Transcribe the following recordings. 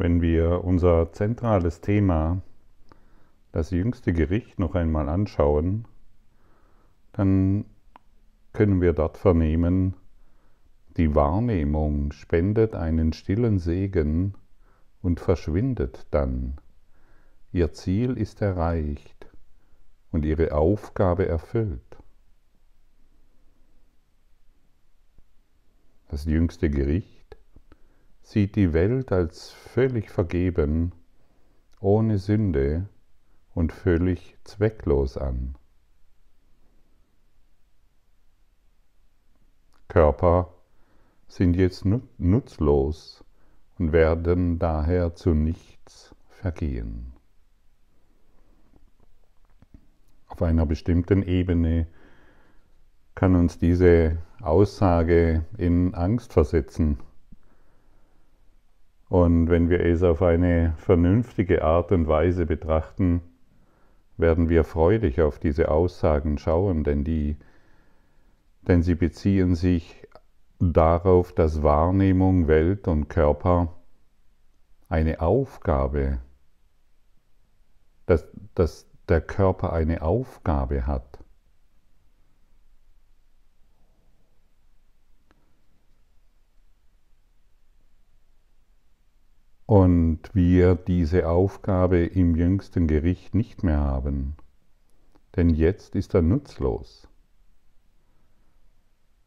Wenn wir unser zentrales Thema, das jüngste Gericht, noch einmal anschauen, dann können wir dort vernehmen, die Wahrnehmung spendet einen stillen Segen und verschwindet dann. Ihr Ziel ist erreicht und ihre Aufgabe erfüllt. Das jüngste Gericht sieht die Welt als völlig vergeben, ohne Sünde und völlig zwecklos an. Körper sind jetzt nutzlos und werden daher zu nichts vergehen. Auf einer bestimmten Ebene kann uns diese Aussage in Angst versetzen. Und wenn wir es auf eine vernünftige Art und Weise betrachten, werden wir freudig auf diese Aussagen schauen, denn, die, denn sie beziehen sich darauf, dass Wahrnehmung, Welt und Körper eine Aufgabe, dass, dass der Körper eine Aufgabe hat. Und wir diese Aufgabe im jüngsten Gericht nicht mehr haben, denn jetzt ist er nutzlos.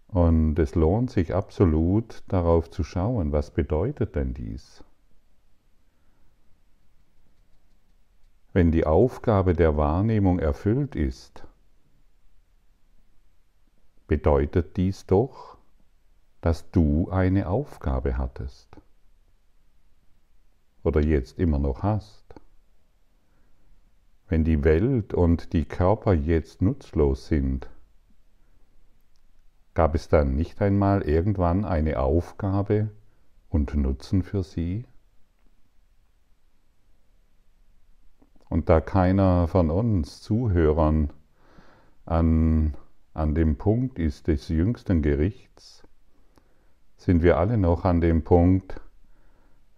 Und es lohnt sich absolut darauf zu schauen, was bedeutet denn dies? Wenn die Aufgabe der Wahrnehmung erfüllt ist, bedeutet dies doch, dass du eine Aufgabe hattest oder jetzt immer noch hast. Wenn die Welt und die Körper jetzt nutzlos sind, gab es dann nicht einmal irgendwann eine Aufgabe und Nutzen für sie? Und da keiner von uns Zuhörern an, an dem Punkt ist des jüngsten Gerichts, sind wir alle noch an dem Punkt,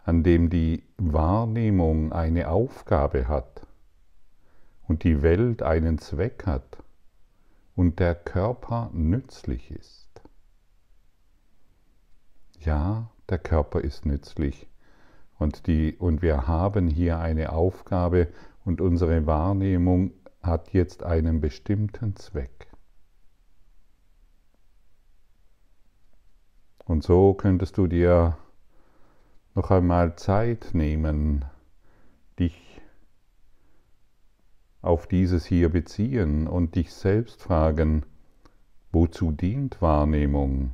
an dem die Wahrnehmung eine Aufgabe hat und die Welt einen Zweck hat und der Körper nützlich ist. Ja, der Körper ist nützlich und, die, und wir haben hier eine Aufgabe und unsere Wahrnehmung hat jetzt einen bestimmten Zweck. Und so könntest du dir noch einmal Zeit nehmen, dich auf dieses hier beziehen und dich selbst fragen, wozu dient Wahrnehmung,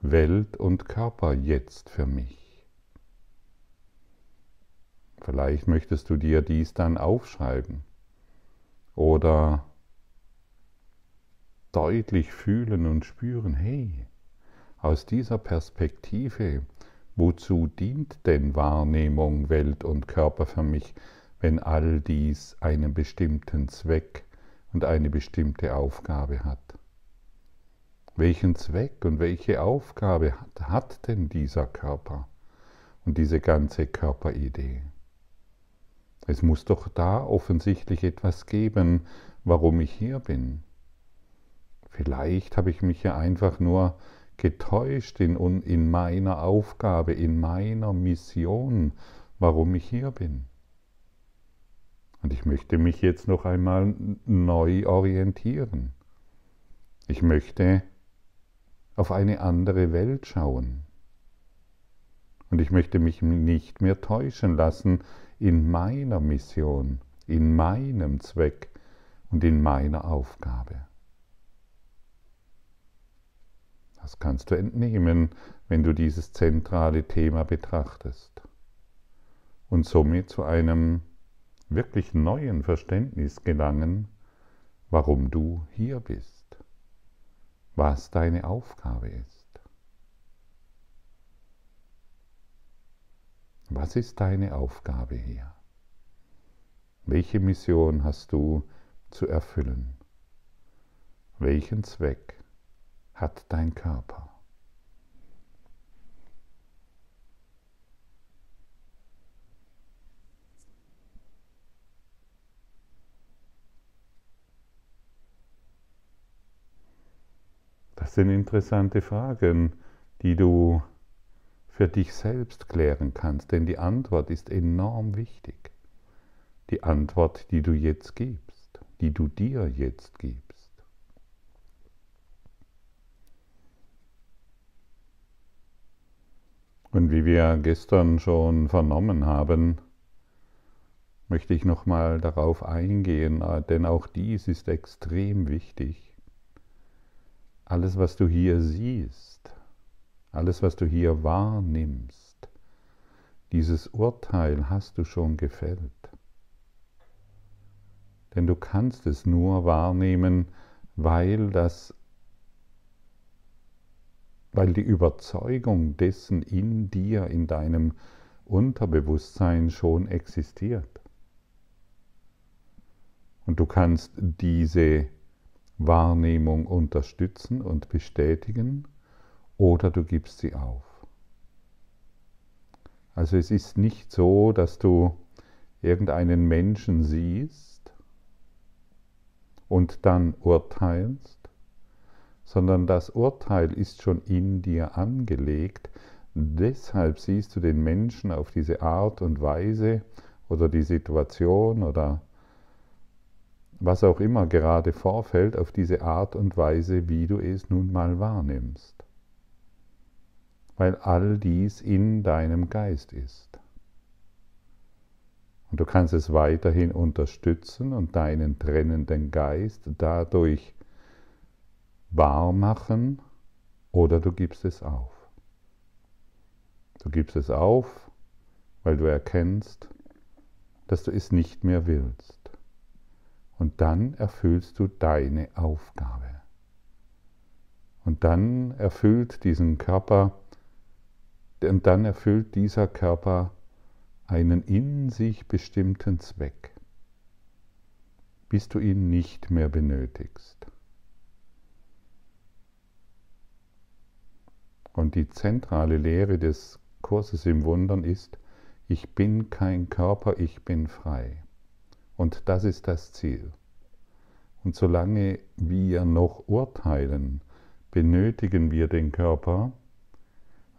Welt und Körper jetzt für mich? Vielleicht möchtest du dir dies dann aufschreiben oder deutlich fühlen und spüren, hey, aus dieser Perspektive, wozu dient denn Wahrnehmung, Welt und Körper für mich, wenn all dies einen bestimmten Zweck und eine bestimmte Aufgabe hat? Welchen Zweck und welche Aufgabe hat, hat denn dieser Körper und diese ganze Körperidee? Es muss doch da offensichtlich etwas geben, warum ich hier bin. Vielleicht habe ich mich ja einfach nur getäuscht in, in meiner Aufgabe, in meiner Mission, warum ich hier bin. Und ich möchte mich jetzt noch einmal neu orientieren. Ich möchte auf eine andere Welt schauen. Und ich möchte mich nicht mehr täuschen lassen in meiner Mission, in meinem Zweck und in meiner Aufgabe. Das kannst du entnehmen, wenn du dieses zentrale Thema betrachtest und somit zu einem wirklich neuen Verständnis gelangen, warum du hier bist, was deine Aufgabe ist. Was ist deine Aufgabe hier? Welche Mission hast du zu erfüllen? Welchen Zweck hat dein Körper. Das sind interessante Fragen, die du für dich selbst klären kannst, denn die Antwort ist enorm wichtig. Die Antwort, die du jetzt gibst, die du dir jetzt gibst. Und wie wir gestern schon vernommen haben, möchte ich nochmal darauf eingehen, denn auch dies ist extrem wichtig. Alles, was du hier siehst, alles, was du hier wahrnimmst, dieses Urteil hast du schon gefällt. Denn du kannst es nur wahrnehmen, weil das weil die Überzeugung dessen in dir, in deinem Unterbewusstsein schon existiert. Und du kannst diese Wahrnehmung unterstützen und bestätigen oder du gibst sie auf. Also es ist nicht so, dass du irgendeinen Menschen siehst und dann urteilst, sondern das Urteil ist schon in dir angelegt. Deshalb siehst du den Menschen auf diese Art und Weise oder die Situation oder was auch immer gerade vorfällt, auf diese Art und Weise, wie du es nun mal wahrnimmst. Weil all dies in deinem Geist ist. Und du kannst es weiterhin unterstützen und deinen trennenden Geist dadurch wahr machen oder du gibst es auf. Du gibst es auf, weil du erkennst, dass du es nicht mehr willst. Und dann erfüllst du deine Aufgabe. Und dann erfüllt diesen Körper, und dann erfüllt dieser Körper einen in sich bestimmten Zweck, bis du ihn nicht mehr benötigst. Und die zentrale Lehre des Kurses im Wundern ist, ich bin kein Körper, ich bin frei. Und das ist das Ziel. Und solange wir noch urteilen, benötigen wir den Körper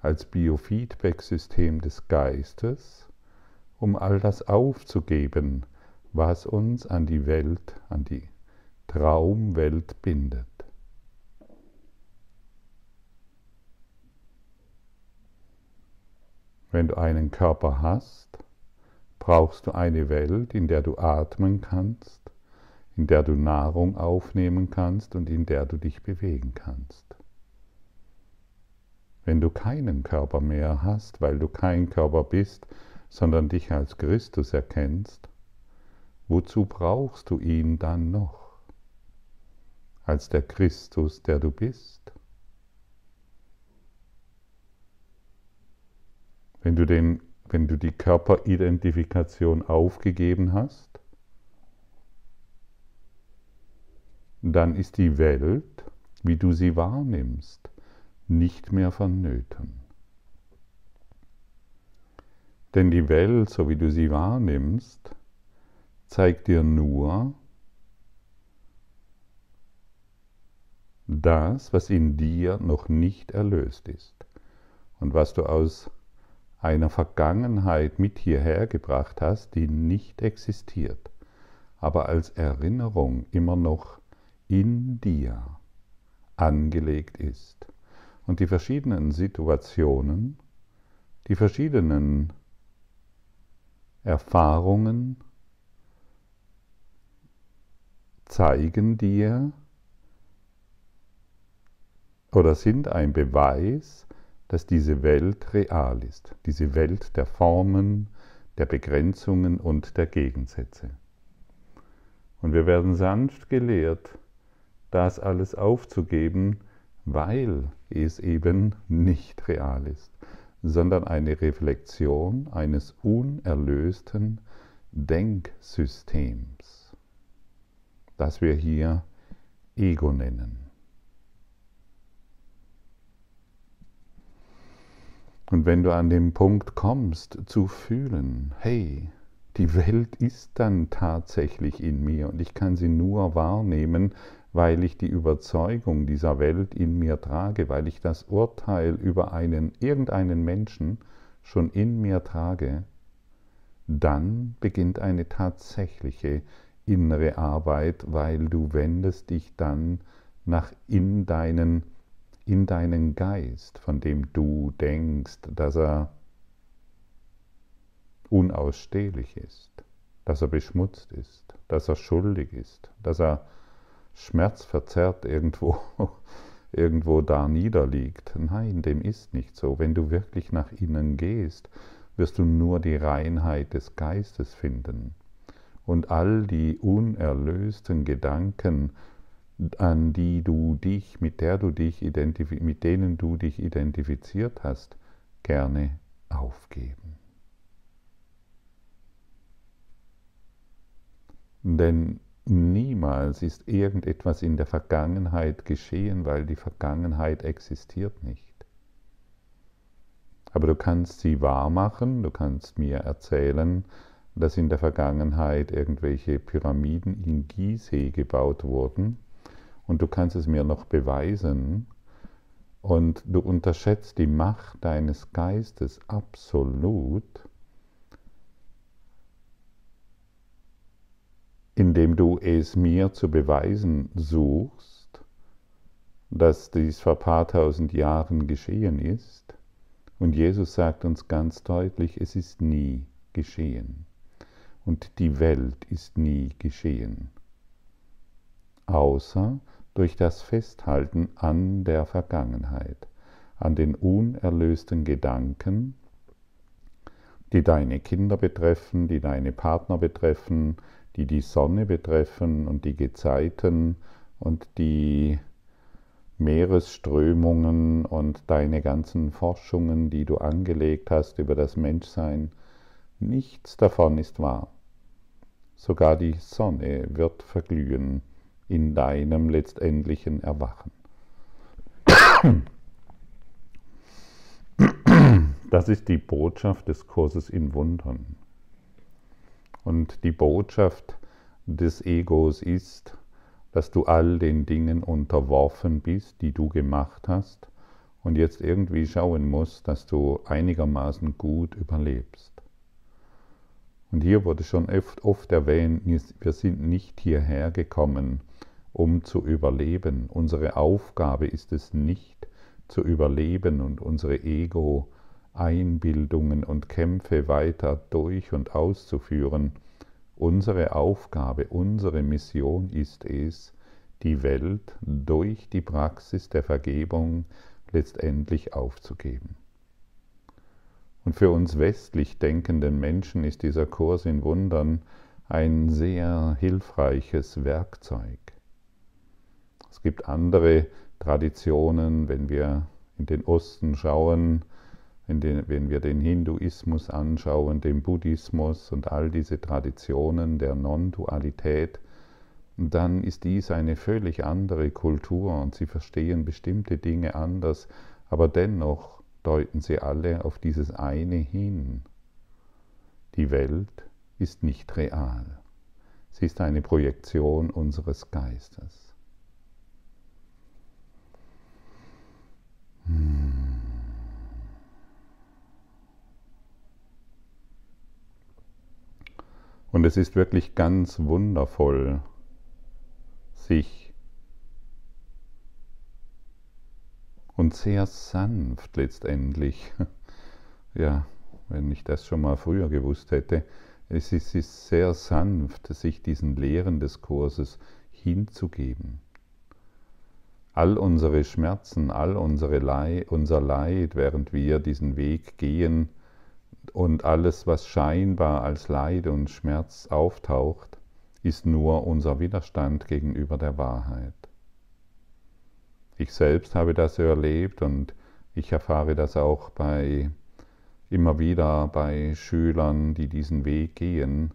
als Biofeedback-System des Geistes, um all das aufzugeben, was uns an die Welt, an die Traumwelt bindet. Wenn du einen Körper hast, brauchst du eine Welt, in der du atmen kannst, in der du Nahrung aufnehmen kannst und in der du dich bewegen kannst. Wenn du keinen Körper mehr hast, weil du kein Körper bist, sondern dich als Christus erkennst, wozu brauchst du ihn dann noch? Als der Christus, der du bist? Wenn du den wenn du die Körperidentifikation aufgegeben hast, dann ist die Welt, wie du sie wahrnimmst, nicht mehr vonnöten. Denn die Welt, so wie du sie wahrnimmst, zeigt dir nur das, was in dir noch nicht erlöst ist und was du aus einer Vergangenheit mit hierher gebracht hast, die nicht existiert, aber als Erinnerung immer noch in dir angelegt ist. Und die verschiedenen Situationen, die verschiedenen Erfahrungen zeigen dir oder sind ein Beweis, dass diese Welt real ist, diese Welt der Formen, der Begrenzungen und der Gegensätze. Und wir werden sanft gelehrt, das alles aufzugeben, weil es eben nicht real ist, sondern eine Reflexion eines unerlösten Denksystems, das wir hier Ego nennen. Und wenn du an den Punkt kommst zu fühlen, hey, die Welt ist dann tatsächlich in mir und ich kann sie nur wahrnehmen, weil ich die Überzeugung dieser Welt in mir trage, weil ich das Urteil über einen irgendeinen Menschen schon in mir trage, dann beginnt eine tatsächliche innere Arbeit, weil du wendest dich dann nach in deinen, in deinen Geist, von dem du denkst, dass er unausstehlich ist, dass er beschmutzt ist, dass er schuldig ist, dass er schmerzverzerrt irgendwo, irgendwo da niederliegt. Nein, dem ist nicht so. Wenn du wirklich nach innen gehst, wirst du nur die Reinheit des Geistes finden. Und all die unerlösten Gedanken, an die du dich, mit der du dich mit denen du dich identifiziert hast, gerne aufgeben. Denn niemals ist irgendetwas in der Vergangenheit geschehen, weil die Vergangenheit existiert nicht. Aber du kannst sie wahr machen, du kannst mir erzählen, dass in der Vergangenheit irgendwelche Pyramiden in Gizeh gebaut wurden und du kannst es mir noch beweisen und du unterschätzt die Macht deines Geistes absolut, indem du es mir zu beweisen suchst, dass dies vor ein paar tausend Jahren geschehen ist. Und Jesus sagt uns ganz deutlich, es ist nie geschehen. Und die Welt ist nie geschehen. Außer durch das Festhalten an der Vergangenheit, an den unerlösten Gedanken, die deine Kinder betreffen, die deine Partner betreffen, die die Sonne betreffen und die Gezeiten und die Meeresströmungen und deine ganzen Forschungen, die du angelegt hast über das Menschsein, nichts davon ist wahr. Sogar die Sonne wird verglühen in deinem letztendlichen Erwachen. Das ist die Botschaft des Kurses in Wundern. Und die Botschaft des Egos ist, dass du all den Dingen unterworfen bist, die du gemacht hast und jetzt irgendwie schauen musst, dass du einigermaßen gut überlebst. Und hier wurde schon oft, oft erwähnt, wir sind nicht hierher gekommen, um zu überleben. Unsere Aufgabe ist es nicht zu überleben und unsere Ego Einbildungen und Kämpfe weiter durch und auszuführen. Unsere Aufgabe, unsere Mission ist es, die Welt durch die Praxis der Vergebung letztendlich aufzugeben. Und für uns westlich denkenden Menschen ist dieser Kurs in Wundern ein sehr hilfreiches Werkzeug. Es gibt andere Traditionen, wenn wir in den Osten schauen, den, wenn wir den Hinduismus anschauen, den Buddhismus und all diese Traditionen der Non-Dualität, dann ist dies eine völlig andere Kultur und sie verstehen bestimmte Dinge anders, aber dennoch deuten sie alle auf dieses eine hin. Die Welt ist nicht real. Sie ist eine Projektion unseres Geistes. Und es ist wirklich ganz wundervoll, sich und sehr sanft letztendlich, ja, wenn ich das schon mal früher gewusst hätte, es ist, sehr sanft, sich diesen Lehren des Kurses hinzugeben. All unsere Schmerzen, all unsere Leid, unser Leid, während wir diesen Weg gehen, und alles, was scheinbar als Leid und Schmerz auftaucht, ist nur unser Widerstand gegenüber der Wahrheit. Ich selbst habe das erlebt und ich erfahre das auch bei immer wieder bei Schülern, die diesen Weg gehen,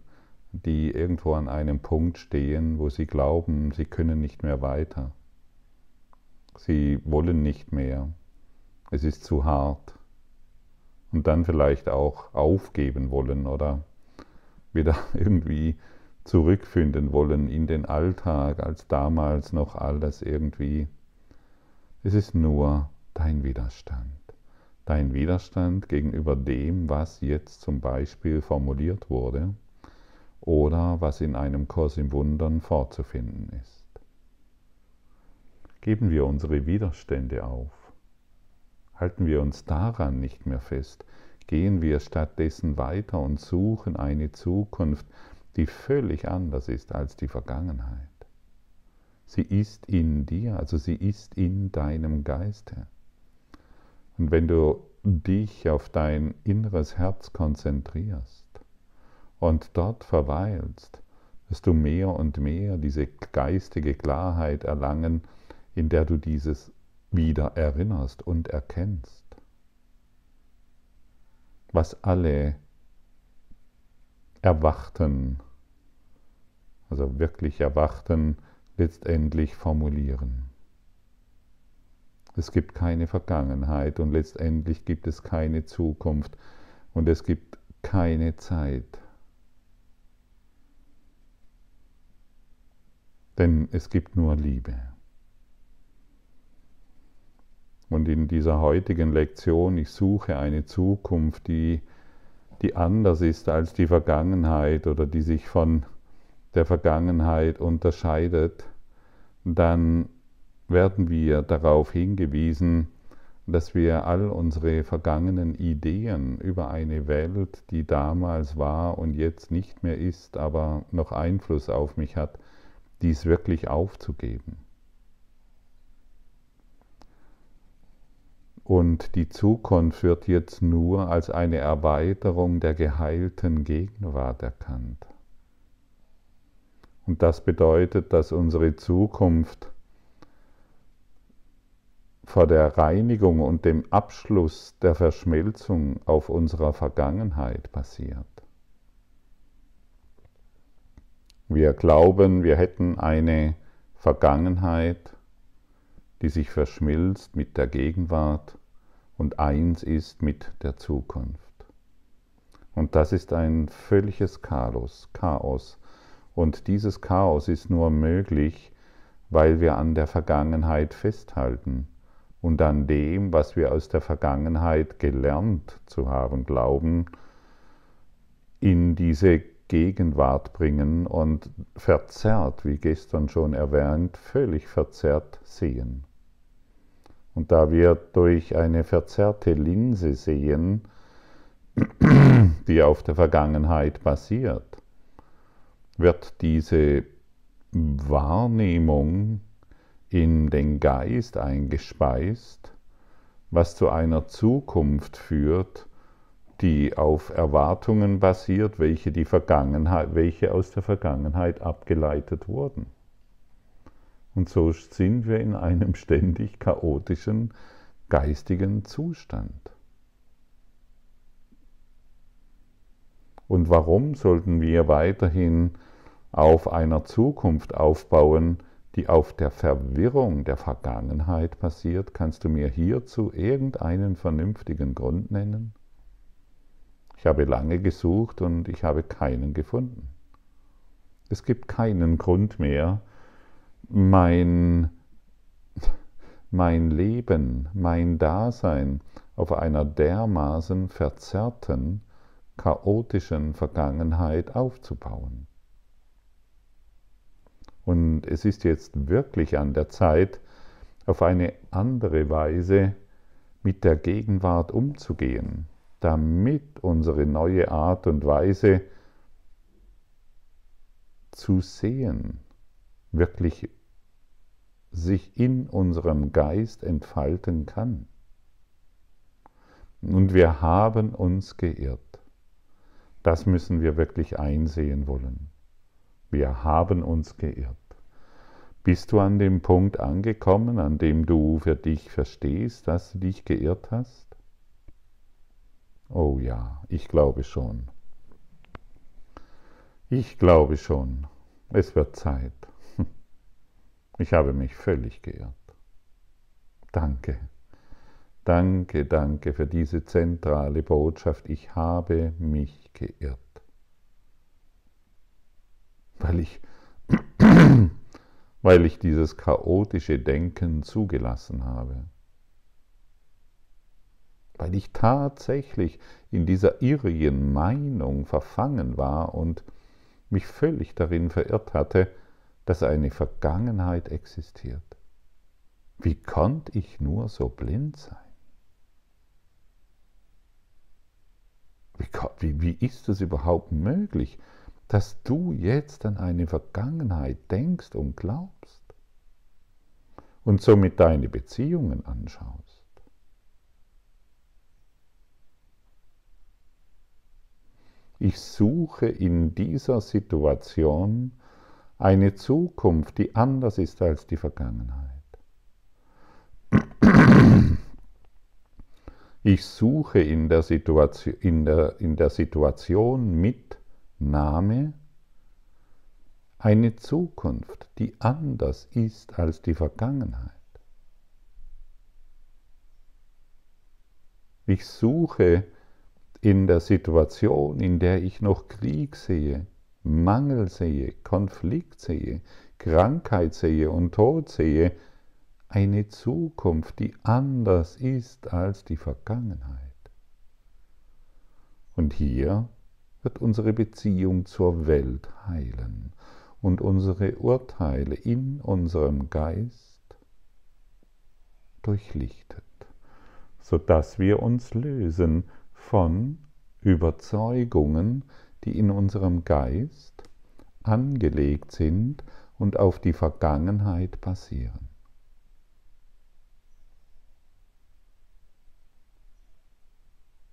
die irgendwo an einem Punkt stehen, wo sie glauben, sie können nicht mehr weiter. Sie wollen nicht mehr. Es ist zu hart und dann vielleicht auch aufgeben wollen oder wieder irgendwie zurückfinden wollen in den Alltag, als damals noch alles irgendwie. Es ist nur dein Widerstand. Dein Widerstand gegenüber dem, was jetzt zum Beispiel formuliert wurde oder was in einem Kurs im Wundern vorzufinden ist. Geben wir unsere Widerstände auf. Halten wir uns daran nicht mehr fest. Gehen wir stattdessen weiter und suchen eine Zukunft, die völlig anders ist als die Vergangenheit. Sie ist in dir, also sie ist in deinem Geiste. Und wenn du dich auf dein inneres Herz konzentrierst und dort verweilst, wirst du mehr und mehr diese geistige Klarheit erlangen, in der du dieses wieder erinnerst und erkennst. Was alle Erwachten, also wirklich Erwachten, letztendlich formulieren. Es gibt keine Vergangenheit und letztendlich gibt es keine Zukunft und es gibt keine Zeit. Denn es gibt nur Liebe. Und in dieser heutigen Lektion, ich suche eine Zukunft, die die anders ist als die Vergangenheit oder die sich von der Vergangenheit unterscheidet, dann werden wir darauf hingewiesen, dass wir all unsere vergangenen Ideen über eine Welt, die damals war und jetzt nicht mehr ist, aber noch Einfluss auf mich hat, dies wirklich aufzugeben. Und die Zukunft wird jetzt nur als eine Erweiterung der geheilten Gegenwart erkannt. Und das bedeutet, dass unsere Zukunft vor der Reinigung und dem Abschluss der Verschmelzung auf unserer Vergangenheit passiert. Wir glauben, wir hätten eine Vergangenheit, die sich verschmilzt mit der Gegenwart und eins ist mit der Zukunft. Und das ist ein völliges Chaos, Chaos. Und dieses Chaos ist nur möglich, weil wir an der Vergangenheit festhalten und an dem, was wir aus der Vergangenheit gelernt zu haben glauben, in diese Gegenwart bringen und verzerrt, wie gestern schon erwähnt, völlig verzerrt sehen. Und da wir durch eine verzerrte Linse sehen, die auf der Vergangenheit basiert, wird diese Wahrnehmung in den Geist eingespeist, was zu einer Zukunft führt, die auf Erwartungen basiert, welche, die Vergangenheit, welche aus der Vergangenheit abgeleitet wurden. Und so sind wir in einem ständig chaotischen geistigen Zustand. Und warum sollten wir weiterhin auf einer Zukunft aufbauen, die auf der Verwirrung der Vergangenheit basiert? Kannst du mir hierzu irgendeinen vernünftigen Grund nennen? Ich habe lange gesucht und ich habe keinen gefunden. Es gibt keinen Grund mehr, mein, mein Leben, mein Dasein auf einer dermaßen verzerrten, chaotischen Vergangenheit aufzubauen. Und es ist jetzt wirklich an der Zeit, auf eine andere Weise mit der Gegenwart umzugehen, damit unsere neue Art und Weise zu sehen, wirklich sich in unserem Geist entfalten kann. Und wir haben uns geirrt. Das müssen wir wirklich einsehen wollen. Wir haben uns geirrt. Bist du an dem Punkt angekommen, an dem du für dich verstehst, dass du dich geirrt hast? Oh ja, ich glaube schon. Ich glaube schon. Es wird Zeit. Ich habe mich völlig geirrt. Danke. Danke, danke für diese zentrale Botschaft. Ich habe mich geirrt. Weil ich, weil ich dieses chaotische Denken zugelassen habe. Weil ich tatsächlich in dieser irrigen Meinung verfangen war und mich völlig darin verirrt hatte, dass eine Vergangenheit existiert. Wie konnte ich nur so blind sein? Wie, wie, ist es überhaupt möglich, dass du jetzt an eine Vergangenheit denkst und glaubst und somit deine Beziehungen anschaust? Ich suche in dieser Situation eine Zukunft, die anders ist als die Vergangenheit. Ich suche in der Situation, in der, in der Situation mit Name eine Zukunft, die anders ist als die Vergangenheit. Ich suche in der Situation, in der ich noch Krieg sehe, Mangel sehe, Konflikt sehe, Krankheit sehe und Tod sehe, eine Zukunft, die anders ist als die Vergangenheit. Und hier wird unsere Beziehung zur Welt heilen und unsere Urteile in unserem Geist durchlichtet, sodass wir uns lösen von Überzeugungen, die in unserem Geist angelegt sind und auf die Vergangenheit basieren.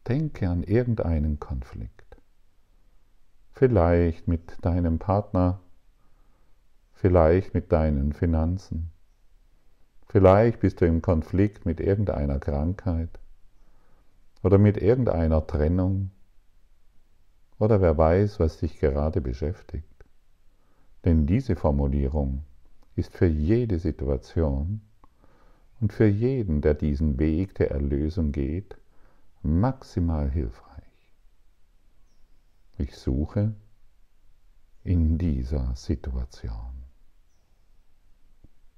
Denke an irgendeinen Konflikt. Vielleicht mit deinem Partner, vielleicht mit deinen Finanzen, vielleicht bist du im Konflikt mit irgendeiner Krankheit oder mit irgendeiner Trennung oder wer weiß, was dich gerade beschäftigt. Denn diese Formulierung ist für jede Situation und für jeden, der diesen Weg der Erlösung geht, maximal hilfreich. Ich suche in dieser Situation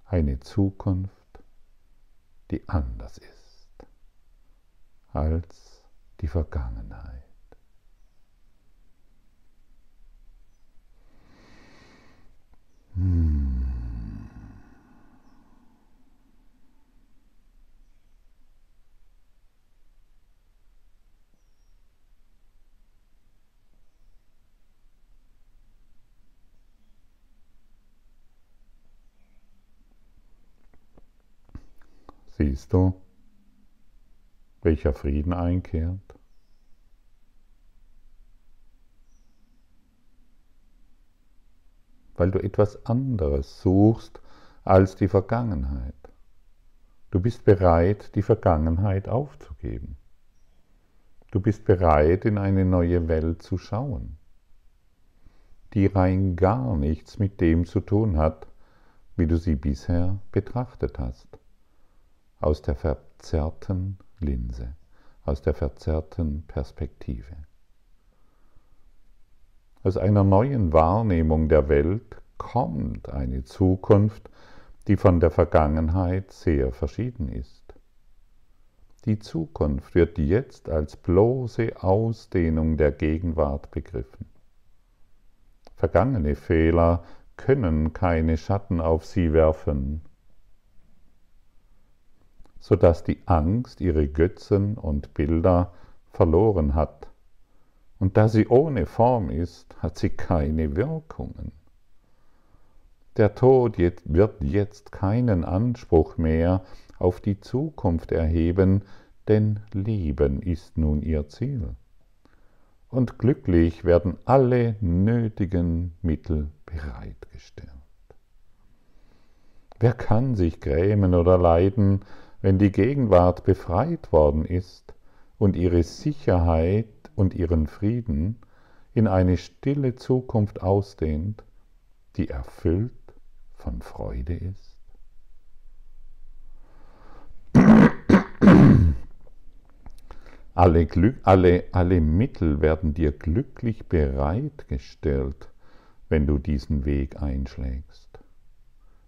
eine Zukunft, die anders ist als die Vergangenheit. Hmm. Siehst du, welcher Frieden einkehrt? weil du etwas anderes suchst als die Vergangenheit. Du bist bereit, die Vergangenheit aufzugeben. Du bist bereit, in eine neue Welt zu schauen, die rein gar nichts mit dem zu tun hat, wie du sie bisher betrachtet hast, aus der verzerrten Linse, aus der verzerrten Perspektive. Aus einer neuen Wahrnehmung der Welt kommt eine Zukunft, die von der Vergangenheit sehr verschieden ist. Die Zukunft wird jetzt als bloße Ausdehnung der Gegenwart begriffen. Vergangene Fehler können keine Schatten auf sie werfen, sodass die Angst ihre Götzen und Bilder verloren hat und da sie ohne Form ist, hat sie keine Wirkungen. Der Tod wird jetzt keinen Anspruch mehr auf die Zukunft erheben, denn Leben ist nun ihr Ziel. Und glücklich werden alle nötigen Mittel bereitgestellt. Wer kann sich grämen oder leiden, wenn die Gegenwart befreit worden ist und ihre Sicherheit und ihren Frieden in eine stille Zukunft ausdehnt, die erfüllt von Freude ist? Alle, Glück, alle, alle Mittel werden dir glücklich bereitgestellt, wenn du diesen Weg einschlägst,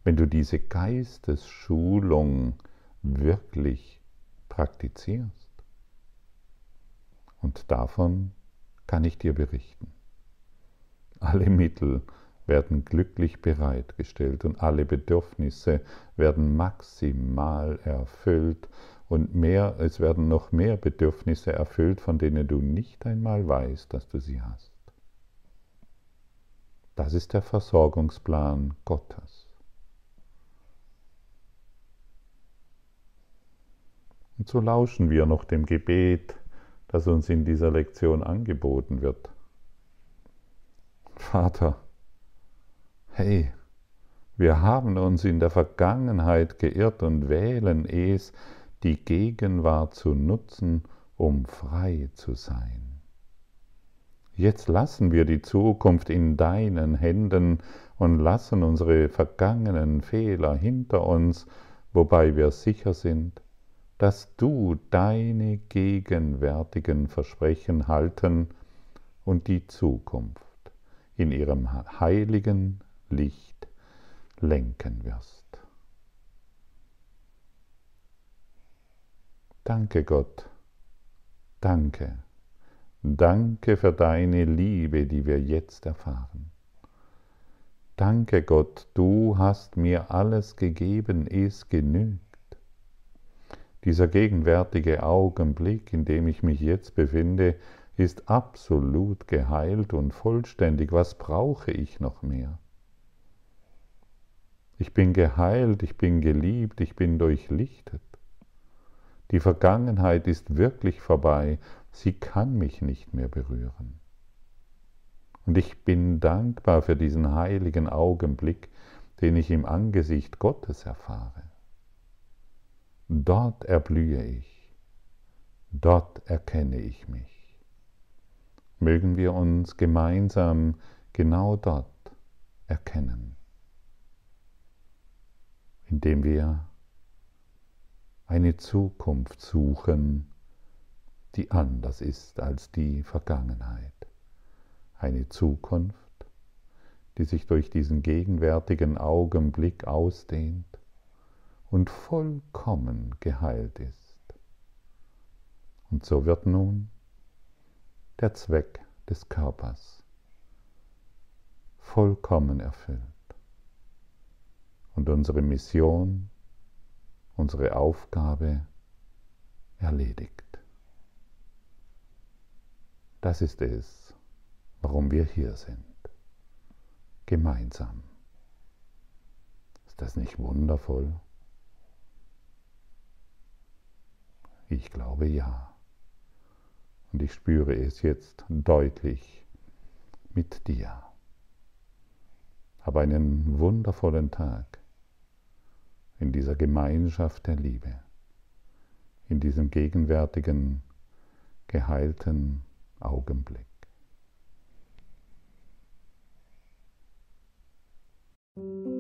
wenn du diese Geistesschulung wirklich praktizierst. Und davon kann ich dir berichten. Alle Mittel werden glücklich bereitgestellt und alle Bedürfnisse werden maximal erfüllt und mehr, es werden noch mehr Bedürfnisse erfüllt, von denen du nicht einmal weißt, dass du sie hast. Das ist der Versorgungsplan Gottes. Und so lauschen wir noch dem Gebet, das uns in dieser Lektion angeboten wird. Vater, hey, wir haben uns in der Vergangenheit geirrt und wählen es, die Gegenwart zu nutzen, um frei zu sein. Jetzt lassen wir die Zukunft in deinen Händen und lassen unsere vergangenen Fehler hinter uns, wobei wir sicher sind, dass du deine gegenwärtigen Versprechen halten und die Zukunft in ihrem heiligen Licht lenken wirst. Danke Gott, danke, danke für deine Liebe, die wir jetzt erfahren. Danke Gott, du hast mir alles gegeben, es genügt. Dieser gegenwärtige Augenblick, in dem ich mich jetzt befinde, ist absolut geheilt und vollständig. Was brauche ich noch mehr? Ich bin geheilt, ich bin geliebt, ich bin durchlichtet. Die Vergangenheit ist wirklich vorbei, sie kann mich nicht mehr berühren. Und ich bin dankbar für diesen heiligen Augenblick, den ich im Angesicht Gottes erfahre. Dort erblühe ich, dort erkenne ich mich. Mögen wir uns gemeinsam genau dort erkennen, indem wir eine Zukunft suchen, die anders ist als die Vergangenheit. Eine Zukunft, die sich durch diesen gegenwärtigen Augenblick ausdehnt und vollkommen geheilt ist. Und so wird nun der Zweck des Körpers vollkommen erfüllt. Und unsere Mission unsere Aufgabe erledigt. Das ist es, warum wir hier sind. Gemeinsam. Ist das nicht wundervoll? Ich glaube ja. Und ich spüre es jetzt deutlich mit dir. Hab einen wundervollen Tag in dieser Gemeinschaft der Liebe, in diesem gegenwärtigen, geheilten Augenblick. thank you